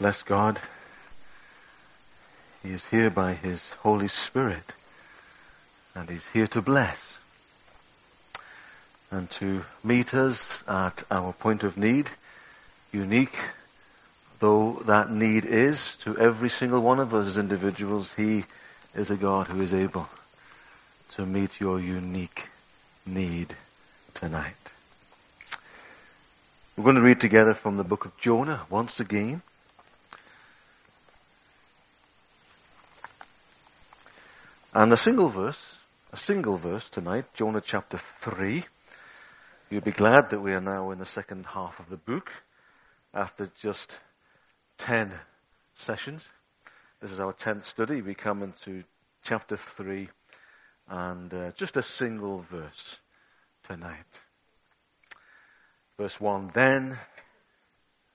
Bless God. He is here by His Holy Spirit. And He's here to bless. And to meet us at our point of need, unique though that need is to every single one of us as individuals, He is a God who is able to meet your unique need tonight. We're going to read together from the book of Jonah once again. And a single verse, a single verse tonight, Jonah chapter 3. You'll be glad that we are now in the second half of the book after just 10 sessions. This is our 10th study. We come into chapter 3 and uh, just a single verse tonight. Verse 1 Then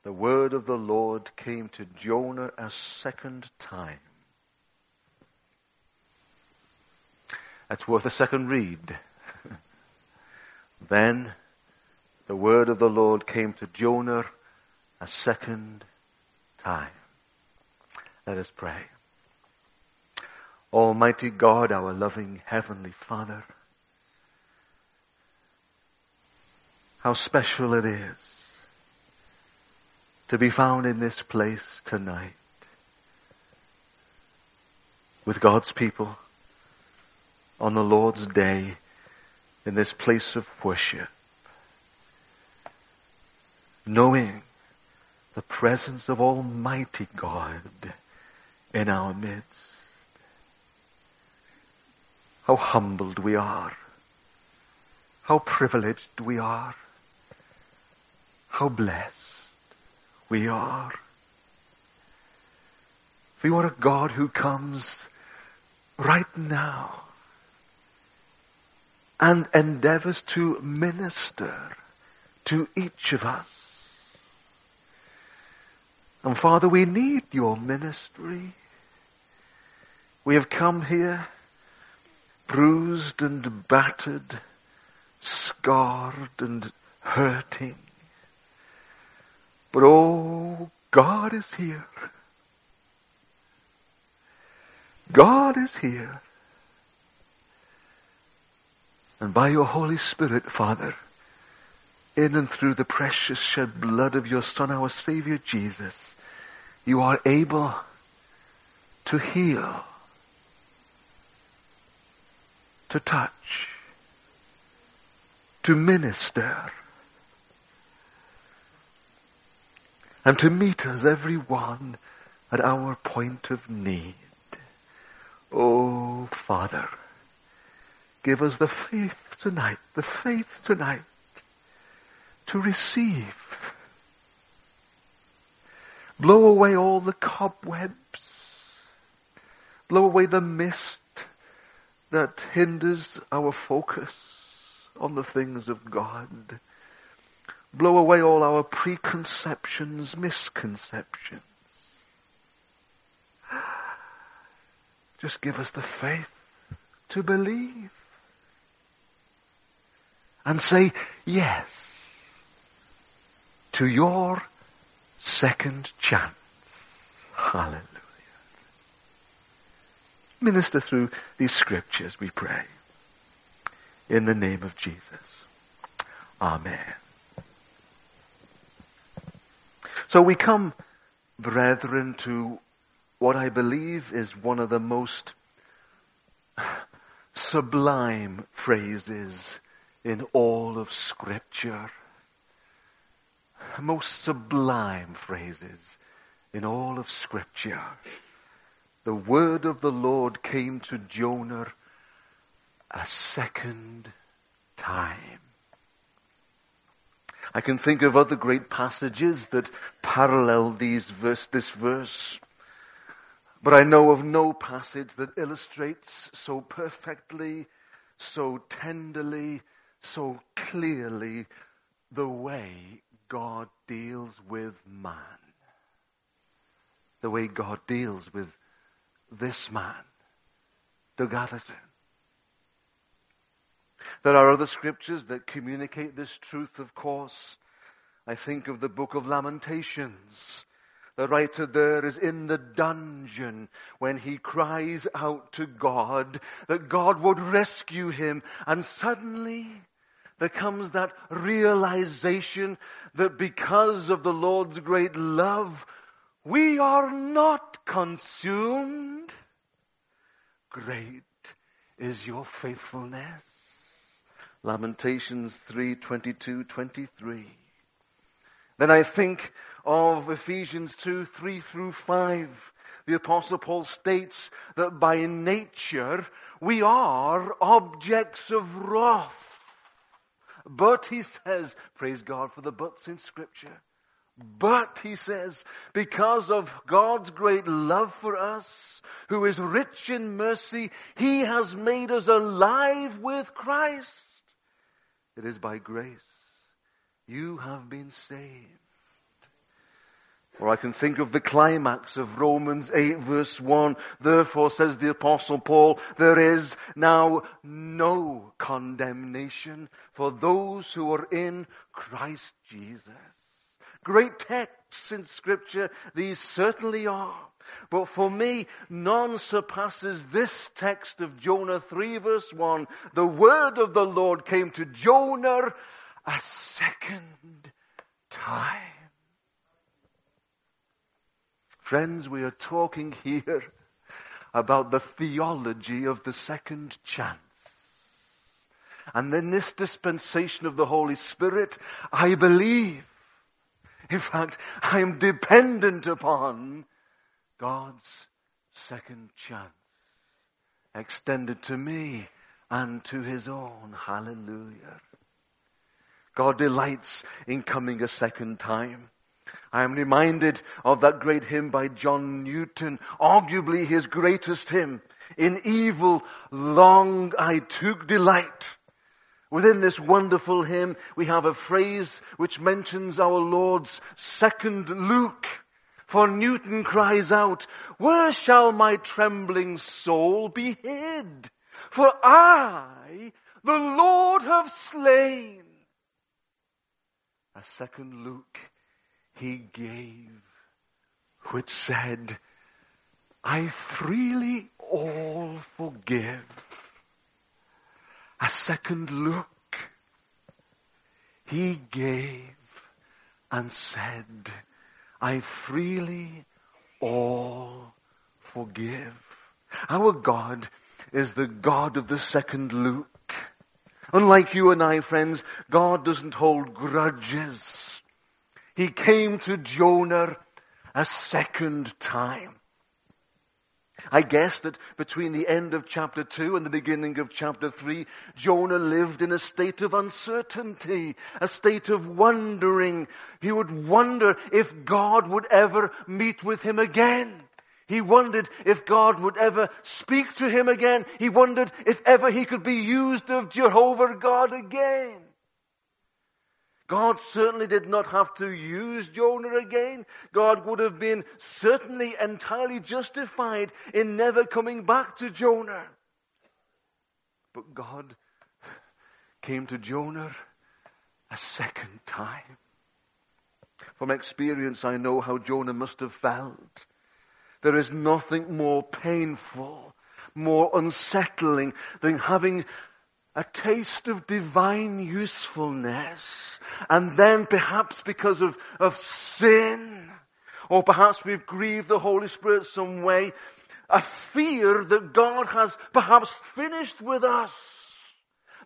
the word of the Lord came to Jonah a second time. That's worth a second read. then the word of the Lord came to Jonah a second time. Let us pray. Almighty God, our loving Heavenly Father, how special it is to be found in this place tonight with God's people on the Lord's day in this place of worship, knowing the presence of Almighty God in our midst. How humbled we are. How privileged we are. How blessed we are. For you are a God who comes right now and endeavors to minister to each of us and Father, we need your ministry. We have come here bruised and battered, scarred and hurting. But oh, God is here. God is here. And by your Holy Spirit, Father, in and through the precious shed blood of your Son, our Savior Jesus, you are able to heal, to touch, to minister, and to meet us, every one, at our point of need. Oh, Father, give us the faith tonight, the faith tonight to receive Blow away all the cobwebs. Blow away the mist that hinders our focus on the things of God. Blow away all our preconceptions, misconceptions. Just give us the faith to believe and say yes to your second chance. Hallelujah. Minister through these scriptures, we pray. In the name of Jesus. Amen. So we come, brethren, to what I believe is one of the most sublime phrases in all of scripture most sublime phrases in all of scripture. The word of the Lord came to Jonah a second time. I can think of other great passages that parallel these verse, this verse. But I know of no passage that illustrates so perfectly, so tenderly, so clearly the way God deals with man. The way God deals with this man, Doug Atherton. There are other scriptures that communicate this truth, of course. I think of the book of Lamentations, The writer there is in the dungeon when he cries out to God that God would rescue him and suddenly there comes that realization that because of the Lord's great love, we are not consumed. Great is your faithfulness. Lamentations 3, 22, 23. Then I think of Ephesians 2, 3 through 5. The apostle Paul states that by nature we are objects of wrath. But he says, praise God for the buts in scripture. But, he says, because of God's great love for us, who is rich in mercy, he has made us alive with Christ. It is by grace you have been saved. Or I can think of the climax of Romans 8 verse 1. Therefore, says the apostle Paul, there is now no condemnation for those who are in Christ Jesus. Great texts in scripture, these certainly are. But for me, none surpasses this text of Jonah 3 verse 1. The word of the Lord came to Jonah a second time. Friends, we are talking here about the theology of the second chance. And in this dispensation of the Holy Spirit, I believe, in fact, I am dependent upon God's second chance extended to me and to his own. Hallelujah. God delights in coming a second time. I am reminded of that great hymn by John Newton, arguably his greatest hymn. In evil long I took delight. Within this wonderful hymn, we have a phrase which mentions our Lord's second Luke. For Newton cries out, where shall my trembling soul be hid? For I, the Lord have slain. A second look he gave, which said, I freely all forgive. A second look he gave and said, I freely all forgive. Our God is the God of the second look. Unlike you and I, friends, God doesn't hold grudges. He came to Jonah a second time. I guess that between the end of chapter 2 and the beginning of chapter 3, Jonah lived in a state of uncertainty, a state of wondering. He would wonder if God would ever meet with him again. He wondered if God would ever speak to him again. He wondered if ever he could be used of Jehovah God again. God certainly did not have to use Jonah again. God would have been certainly entirely justified in never coming back to Jonah. But God came to Jonah a second time. From experience, I know how Jonah must have felt. There is nothing more painful, more unsettling than having a taste of divine usefulness. And then perhaps because of, of sin, or perhaps we've grieved the Holy Spirit some way, a fear that God has perhaps finished with us.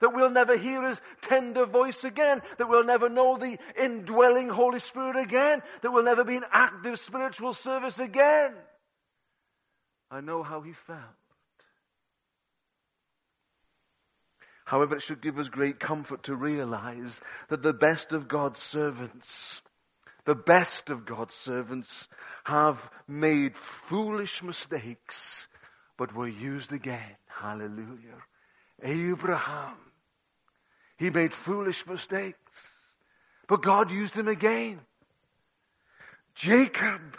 That we'll never hear His tender voice again. That we'll never know the indwelling Holy Spirit again. That we'll never be in active spiritual service again. I know how he felt. However, it should give us great comfort to realize that the best of God's servants, the best of God's servants have made foolish mistakes, but were used again. Hallelujah. Abraham, he made foolish mistakes, but God used him again. Jacob,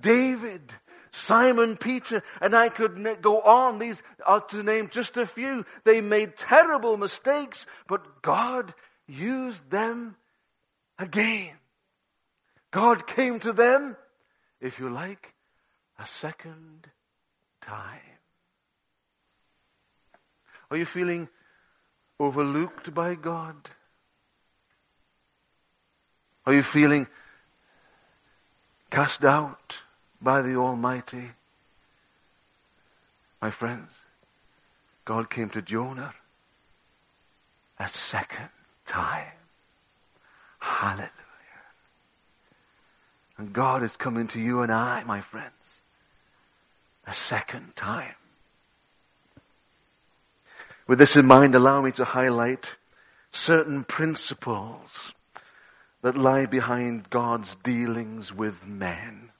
David, Simon Peter, and I could go on. These are to name just a few. They made terrible mistakes, but God used them again. God came to them if you like, a second time. Are you feeling overlooked by God? Are you feeling cast out by the Almighty? My friends, God came to Jonah a second time. Hallelujah. And God is coming to you and I, my friends, a second time. With this in mind, allow me to highlight certain principles that lie behind God's dealings with men.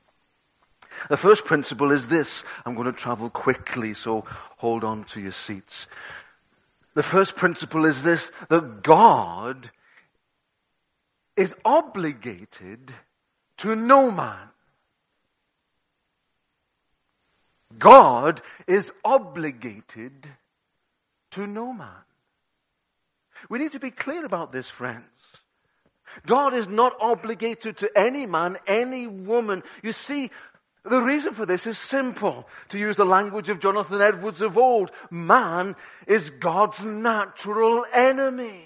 The first principle is this. I'm going to travel quickly, so hold on to your seats. The first principle is this, that God is obligated to no man. God is obligated to no man. We need to be clear about this, friends. God is not obligated to any man, any woman. You see, the reason for this is simple. To use the language of Jonathan Edwards of old, man is God's natural enemy.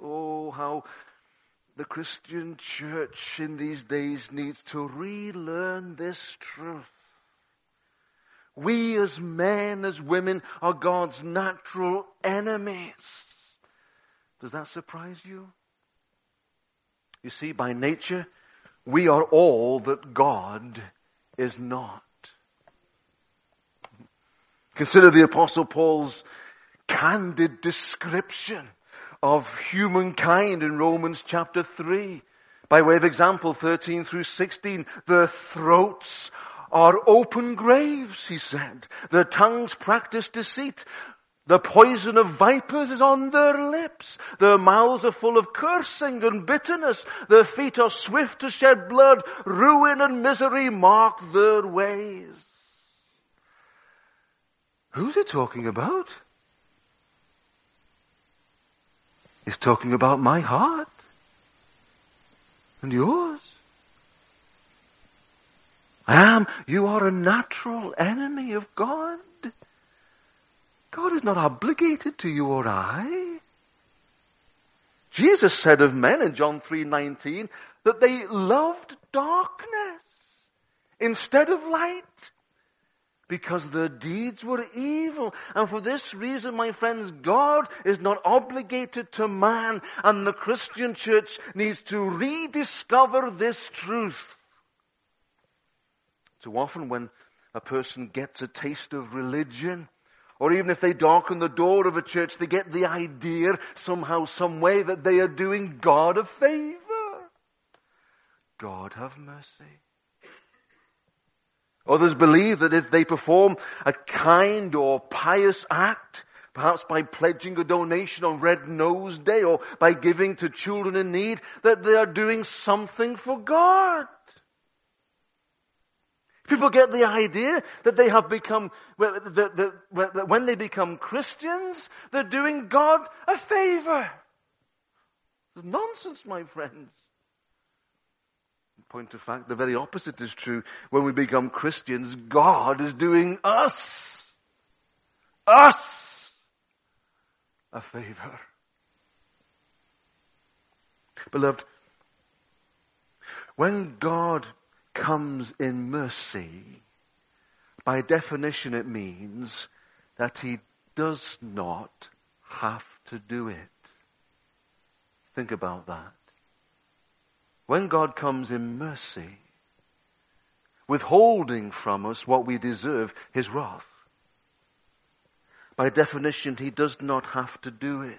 Oh, how the Christian church in these days needs to relearn this truth. We as men, as women, are God's natural enemies. Does that surprise you? You see, by nature, we are all that God is not. Consider the apostle Paul's candid description of humankind in Romans chapter 3. By way of example, 13 through 16, their throats are open graves, he said. Their tongues practice deceit. The poison of vipers is on their lips. Their mouths are full of cursing and bitterness. Their feet are swift to shed blood. Ruin and misery mark their ways. Who's he talking about? He's talking about my heart and yours. I am, you are a natural enemy of God. God is not obligated to you or I. Jesus said of men in John 3:19 that they loved darkness instead of light because their deeds were evil. And for this reason, my friends, God is not obligated to man, and the Christian church needs to rediscover this truth. Too often when a person gets a taste of religion, or even if they darken the door of a church, they get the idea somehow, some way that they are doing God a favor. God have mercy. Others believe that if they perform a kind or pious act, perhaps by pledging a donation on Red Nose Day or by giving to children in need, that they are doing something for God. People get the idea that they have become, that when they become Christians, they're doing God a favor. It's nonsense, my friends point of fact, the very opposite is true. When we become Christians, God is doing us, us, a favor. Beloved, when God comes in mercy, by definition it means that he does not have to do it. Think about that. When God comes in mercy, withholding from us what we deserve, His wrath, by definition, He does not have to do it.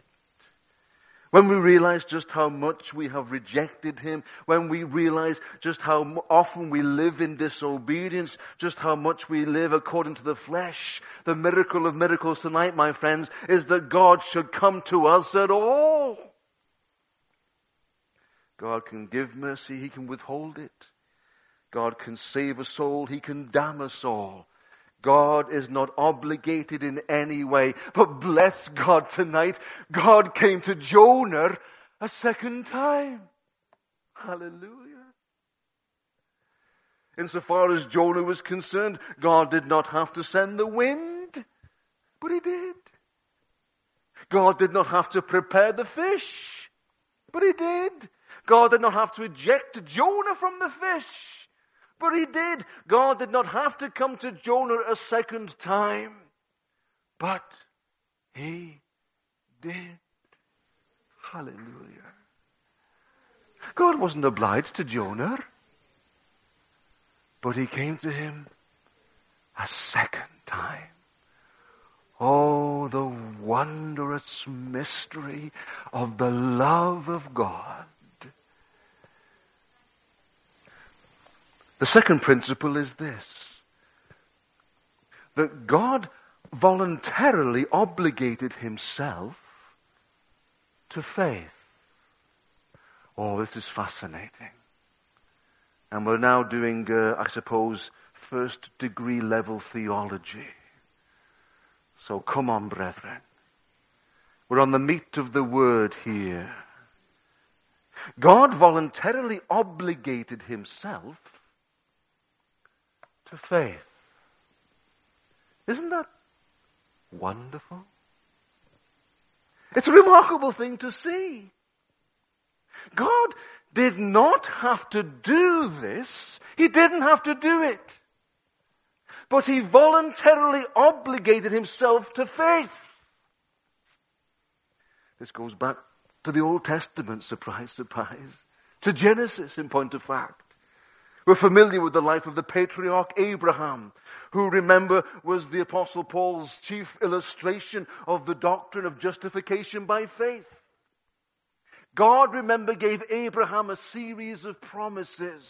When we realize just how much we have rejected Him, when we realize just how often we live in disobedience, just how much we live according to the flesh, the miracle of miracles tonight, my friends, is that God should come to us at all. God can give mercy, He can withhold it. God can save a soul, He can damn a soul. God is not obligated in any way. But bless God tonight, God came to Jonah a second time. Hallelujah. Insofar as Jonah was concerned, God did not have to send the wind, but he did. God did not have to prepare the fish, but he did. God did not have to eject Jonah from the fish, but he did. God did not have to come to Jonah a second time, but he did. Hallelujah. God wasn't obliged to Jonah. But he came to him a second time. Oh, the wondrous mystery of the love of God. The second principle is this. That God voluntarily obligated himself to faith. Oh, this is fascinating. And we're now doing, uh, I suppose, first degree level theology. So come on, brethren. We're on the meat of the word here. God voluntarily obligated himself to faith. Isn't that wonderful? It's a remarkable thing to see. God did not have to do this. He didn't have to do it. But he voluntarily obligated himself to faith. This goes back to the Old Testament, surprise, surprise. To Genesis, in point of fact. We're familiar with the life of the patriarch Abraham, who remember was the apostle Paul's chief illustration of the doctrine of justification by faith. God, remember, gave Abraham a series of promises.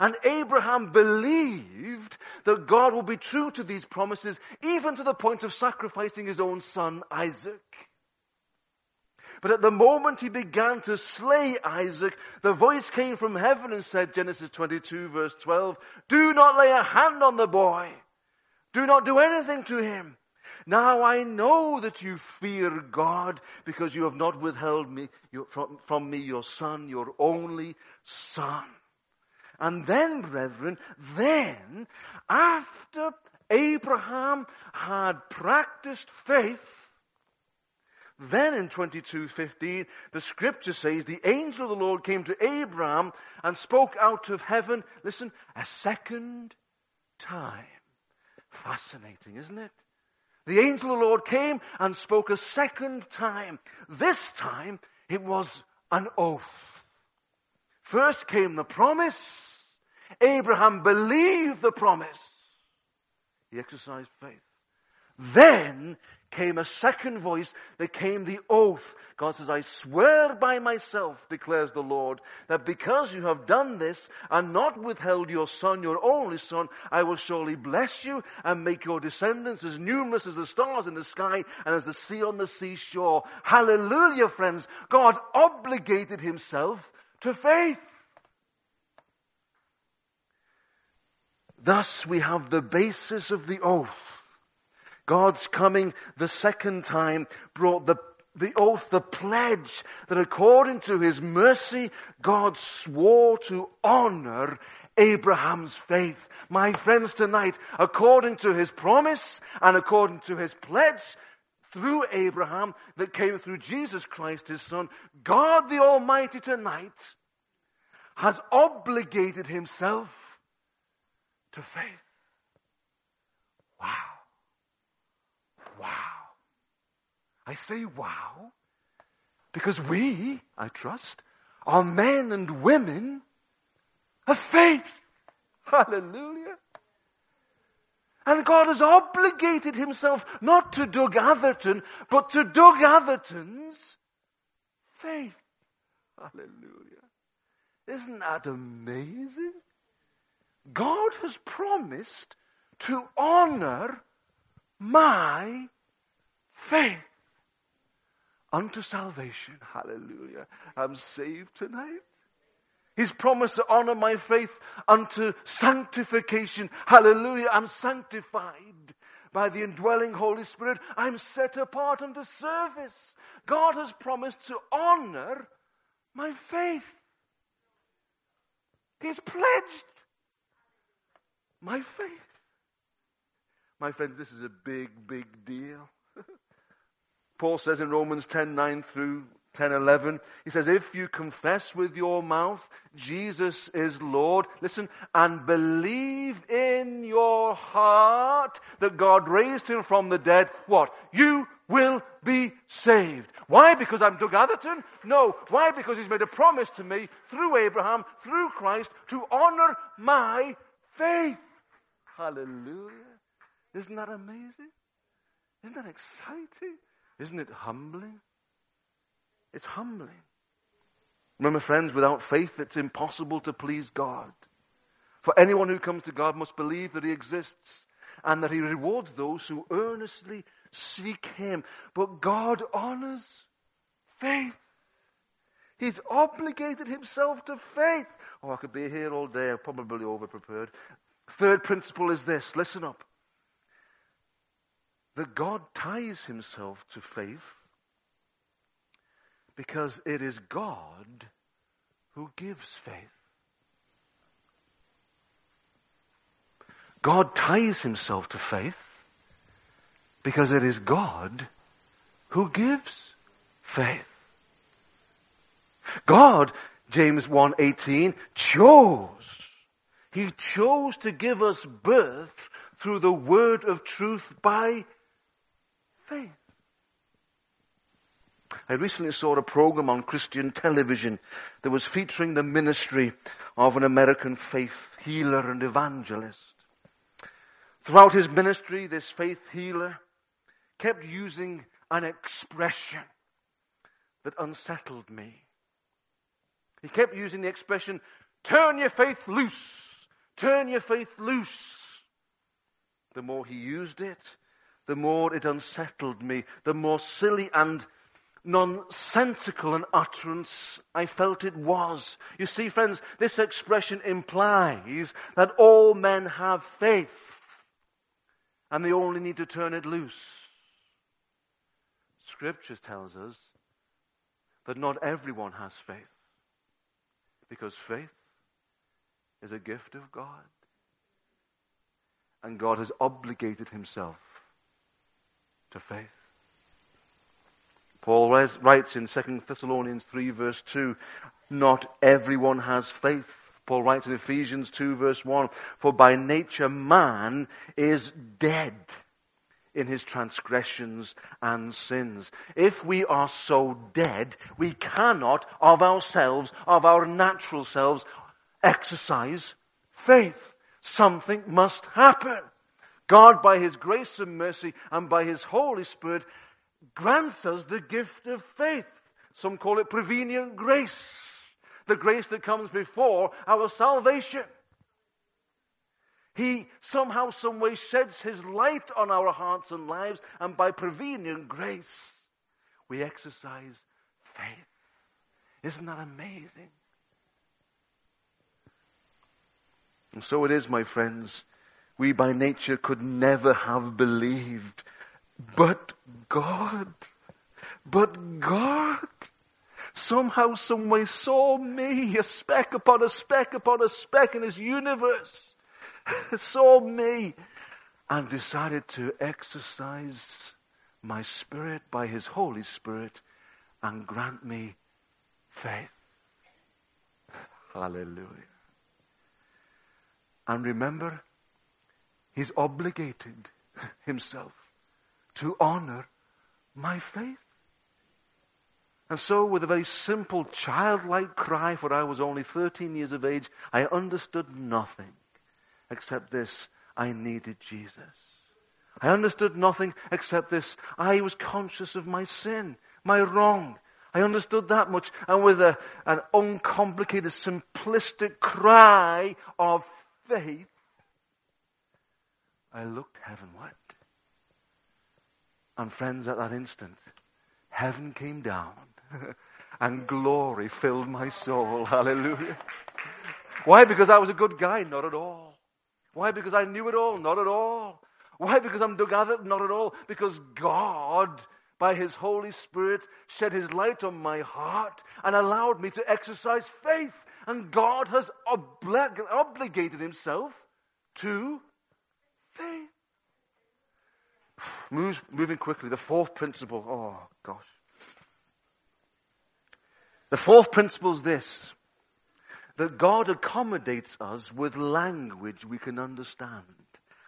And Abraham believed that God would be true to these promises, even to the point of sacrificing his own son, Isaac. But at the moment he began to slay Isaac, the voice came from heaven and said, Genesis 22 verse 12, do not lay a hand on the boy. Do not do anything to him. Now I know that you fear God because you have not withheld me, from, from me your son, your only son. And then, brethren, then, after Abraham had practiced faith, then in 22:15 the scripture says the angel of the Lord came to Abraham and spoke out of heaven listen a second time fascinating isn't it the angel of the Lord came and spoke a second time. This time it was an oath. First came the promise. Abraham believed the promise. He exercised faith. Then came a second voice There came the oath God says, I swear by myself, declares the Lord, that because you have done this and not withheld your son, your only son, I will surely bless you and make your descendants as numerous as the stars in the sky and as the sea on the seashore. Hallelujah, friends. God obligated himself to faith. Thus we have the basis of the oath. God's coming the second time brought the the oath, the pledge that according to his mercy, God swore to honor Abraham's faith. My friends, tonight, according to his promise and according to his pledge, through Abraham that came through Jesus Christ, his son, God the Almighty tonight has obligated himself to faith. Wow. Wow. I say wow because we, I trust, are men and women of faith. Hallelujah. And God has obligated himself not to Doug Atherton, but to Doug Atherton's faith. Hallelujah. Isn't that amazing? God has promised to honor my faith unto salvation. Hallelujah. I'm saved tonight. He's promised to honor my faith unto sanctification. Hallelujah. I'm sanctified by the indwelling Holy Spirit. I'm set apart unto service. God has promised to honor my faith. He's pledged my faith. My friends, this is a big, big deal. Paul says in Romans 10 9 through 10 11, he says, If you confess with your mouth Jesus is Lord, listen, and believe in your heart that God raised him from the dead, what? You will be saved. Why? Because I'm Doug Atherton? No. Why? Because he's made a promise to me through Abraham, through Christ, to honor my faith. Hallelujah. Isn't that amazing? Isn't that exciting? Isn't it humbling? It's humbling. Remember, friends, without faith, it's impossible to please God. For anyone who comes to God must believe that He exists and that He rewards those who earnestly seek Him. But God honors faith. He's obligated Himself to faith. Oh, I could be here all day. I'm probably overprepared. Third principle is this. Listen up. That God ties Himself to faith because it is God who gives faith. God ties himself to faith because it is God who gives faith. God, James 1:18, chose. He chose to give us birth through the word of truth by faith. I recently saw a program on Christian television that was featuring the ministry of an American faith healer and evangelist. Throughout his ministry, this faith healer kept using an expression that unsettled me. He kept using the expression, turn your faith loose, turn your faith loose. The more he used it, the more it unsettled me, the more silly and nonsensical an utterance I felt it was. You see, friends, this expression implies that all men have faith and they only need to turn it loose. Scripture tells us that not everyone has faith because faith is a gift of God. And God has obligated himself to faith. Paul writes in 2 Thessalonians 3 verse 2, not everyone has faith. Paul writes in Ephesians 2 verse 1, for by nature man is dead in his transgressions and sins. If we are so dead, we cannot of ourselves, of our natural selves, exercise faith. Something must happen. God, by His grace and mercy and by His Holy Spirit, grants us the gift of faith. Some call it prevenient grace. The grace that comes before our salvation. He somehow, some way sheds his light on our hearts and lives, and by prevenient grace, we exercise faith. Isn't that amazing? And so it is, my friends. We by nature could never have believed but God, but God somehow, someway saw me, a speck upon a speck upon a speck in his universe, saw me and decided to exercise my spirit by his Holy Spirit and grant me faith. Hallelujah. And remember, he's obligated himself to honor my faith. And so, with a very simple childlike cry, for I was only 13 years of age, I understood nothing except this I needed Jesus. I understood nothing except this I was conscious of my sin, my wrong. I understood that much. And with a, an uncomplicated, simplistic cry of faith, I looked heavenward. And friends, at that instant, heaven came down and glory filled my soul. Hallelujah. Why? Because I was a good guy? Not at all. Why? Because I knew it all? Not at all. Why? Because I'm together? Not at all. Because God, by His Holy Spirit, shed His light on my heart and allowed me to exercise faith. And God has oblig- obligated Himself to faith. Moves, moving quickly. The fourth principle. Oh, gosh. The fourth principle is this. That God accommodates us with language we can understand.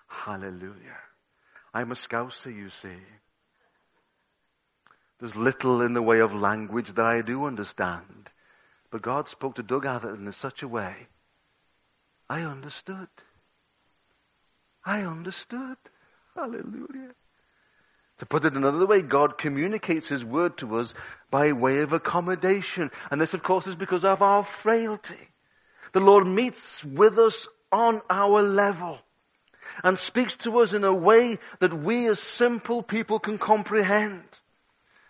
Hallelujah. I'm a scouser, you see. There's little in the way of language that I do understand. But God spoke to Doug Atherton in such a way, I understood. I understood. Hallelujah. To put it another way, God communicates His word to us by way of accommodation. And this, of course, is because of our frailty. The Lord meets with us on our level and speaks to us in a way that we as simple people can comprehend.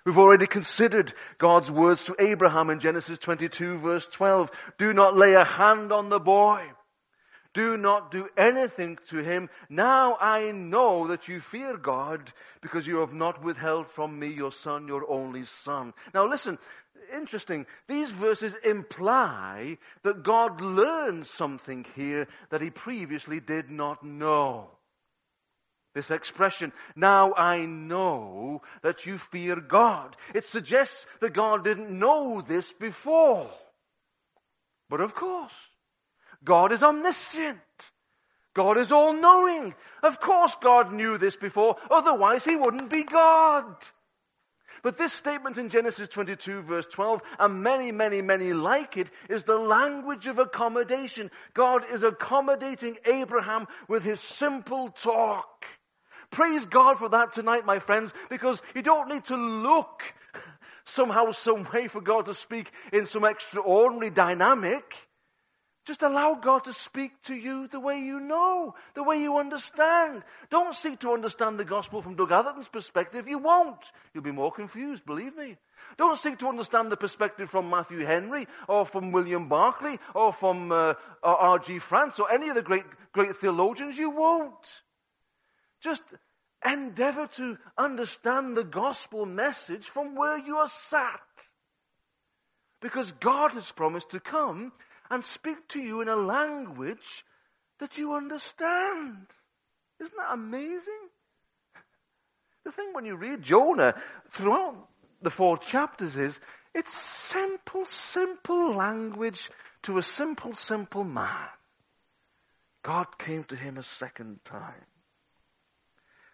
We've already considered God's words to Abraham in Genesis 22 verse 12. Do not lay a hand on the boy. Do not do anything to him. Now I know that you fear God because you have not withheld from me your son, your only son. Now listen, interesting. These verses imply that God learned something here that he previously did not know. This expression, now I know that you fear God. It suggests that God didn't know this before. But of course, God is omniscient. God is all knowing. Of course God knew this before, otherwise he wouldn't be God. But this statement in Genesis 22 verse 12 and many, many, many like it is the language of accommodation. God is accommodating Abraham with his simple talk. Praise God for that tonight, my friends, because you don't need to look somehow, some way for God to speak in some extraordinary dynamic. Just allow God to speak to you the way you know, the way you understand. Don't seek to understand the gospel from Doug Atherton's perspective. You won't. You'll be more confused, believe me. Don't seek to understand the perspective from Matthew Henry or from William Barclay or from uh, R.G. France or any of the great, great theologians. You won't. Just endeavor to understand the gospel message from where you are sat. Because God has promised to come and speak to you in a language that you understand. Isn't that amazing? The thing when you read Jonah throughout the four chapters is it's simple, simple language to a simple, simple man. God came to him a second time.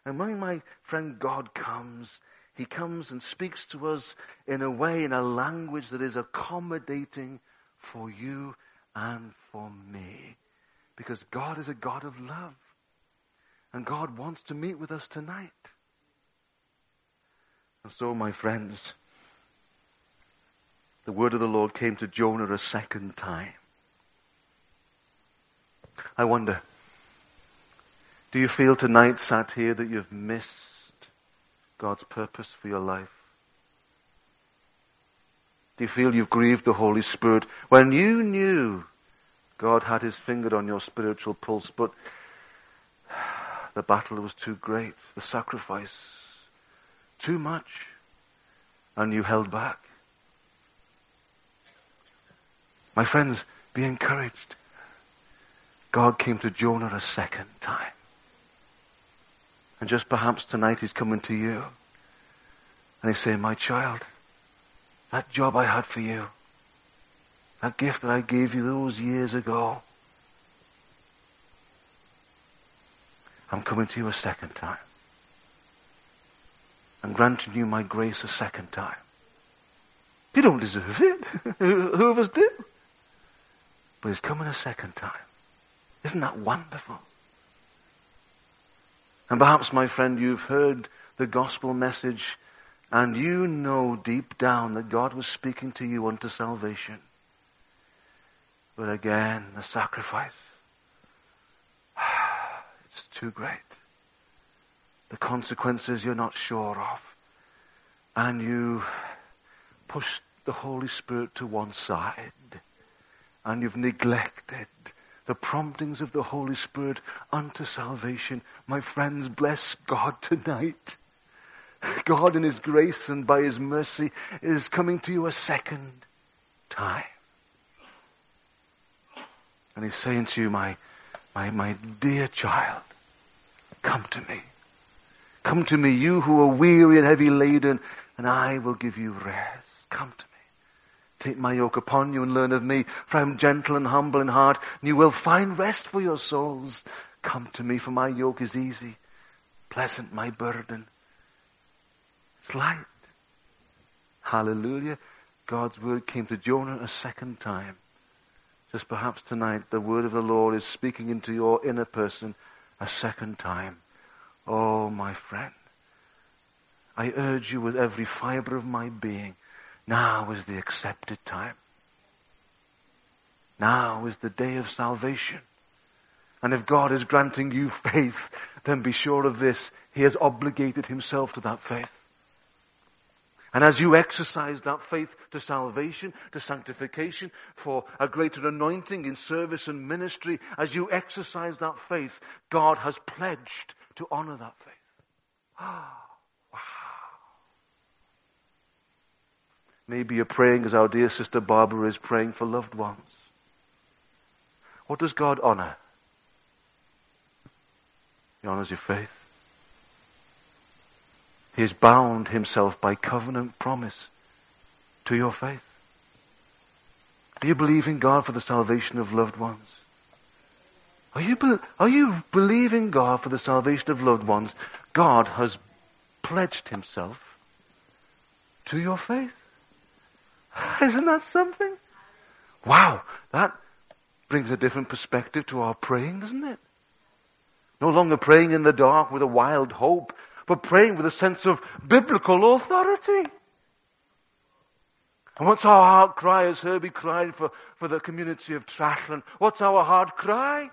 And when my friend God comes, He comes and speaks to us in a way, in a language that is accommodating for you and for me. Because God is a God of love. And God wants to meet with us tonight. And so, my friends, the word of the Lord came to Jonah a second time. I wonder, do you feel tonight, sat here, that you've missed God's purpose for your life? Do you feel you've grieved the Holy Spirit when you knew God had his finger on your spiritual pulse, but the battle was too great, the sacrifice too much, and you held back? My friends, be encouraged. God came to Jonah a second time. And just perhaps tonight he's coming to you. And he's saying, my child, that job I had for you, that gift that I gave you those years ago, I'm coming to you a second time. I'm granting you my grace a second time. You don't deserve it. Who of us do? But he's coming a second time. Isn't that wonderful? And perhaps, my friend, you've heard the gospel message and you know deep down that God was speaking to you unto salvation. But again, the sacrifice. It's too great. The consequences you're not sure of. And you push the Holy Spirit to one side. And you've neglected the promptings of the Holy Spirit unto salvation. My friends, bless God tonight. God in His grace and by His mercy is coming to you a second time. And He's saying to you, my, my, my dear child, come to me. Come to me, you who are weary and heavy laden, and I will give you rest. Come to me. Take my yoke upon you and learn of me, for I am gentle and humble in heart, and you will find rest for your souls. Come to me, for my yoke is easy, pleasant my burden. It's light. Hallelujah. God's word came to Jonah a second time. Just perhaps tonight the word of the Lord is speaking into your inner person a second time. Oh, my friend, I urge you with every fiber of my being, now is the accepted time. Now is the day of salvation. And if God is granting you faith, then be sure of this, He has obligated Himself to that faith. And as you exercise that faith to salvation, to sanctification, for a greater anointing in service and ministry, as you exercise that faith, God has pledged to honor that faith. Ah, wow. Maybe you're praying as our dear sister Barbara is praying for loved ones. What does God honor? He honors your faith. He has bound himself by covenant promise to your faith. Do you believe in God for the salvation of loved ones? Are you, are you believing God for the salvation of loved ones? God has pledged himself to your faith. Isn't that something? Wow, that brings a different perspective to our praying, doesn't it? No longer praying in the dark with a wild hope, but praying with a sense of biblical authority. And what's our heart cry as Herbie cried for, for the community of Trashland? What's our heart cry?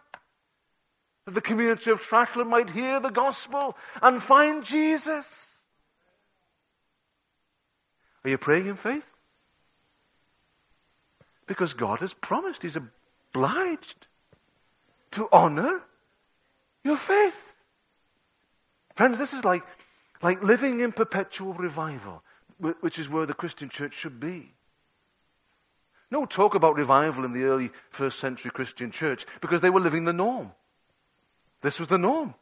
That the community of Trashland might hear the gospel and find Jesus. Are you praying in faith? Because God has promised, He's obliged to honor your faith. Friends, this is like, like living in perpetual revival, which is where the Christian church should be. No talk about revival in the early first century Christian church because they were living the norm. This was the norm.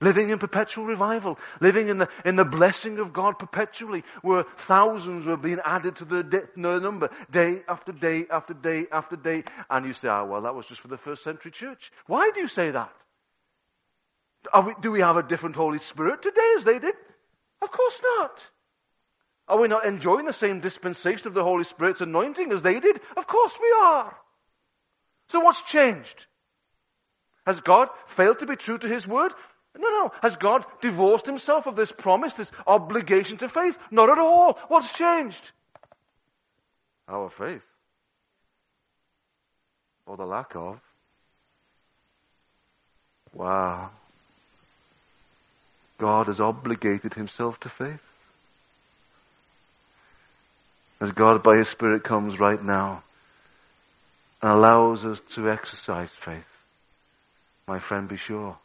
Living in perpetual revival, living in the, in the blessing of God perpetually, where thousands were being added to the, the number, day after day after day after day. And you say, oh, well, that was just for the first century church. Why do you say that? We, do we have a different Holy Spirit today as they did? Of course not. Are we not enjoying the same dispensation of the Holy Spirit's anointing as they did? Of course we are. So what's changed? Has God failed to be true to His word? No, no. Has God divorced Himself of this promise, this obligation to faith? Not at all. What's changed? Our faith. Or the lack of. Wow. God has obligated himself to faith. As God by his Spirit comes right now and allows us to exercise faith, my friend, be sure.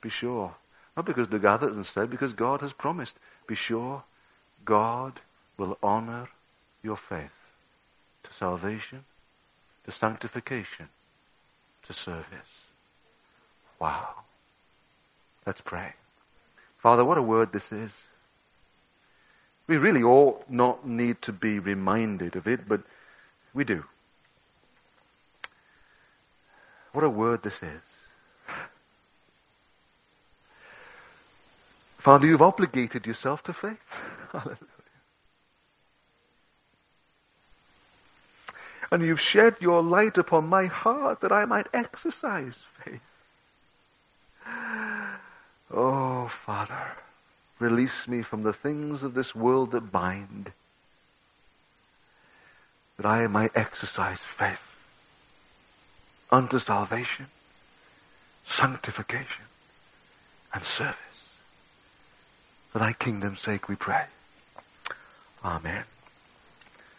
Be sure. Not because the gathered said, because God has promised. Be sure God will honor your faith to salvation, to sanctification, to service. Wow. Let's pray. Father, what a word this is. We really ought not need to be reminded of it, but we do. What a word this is. Father, you've obligated yourself to faith. Hallelujah. And you've shed your light upon my heart that I might exercise faith. Oh, Father, release me from the things of this world that bind, that I might exercise faith unto salvation, sanctification, and service. For thy kingdom's sake we pray. Amen.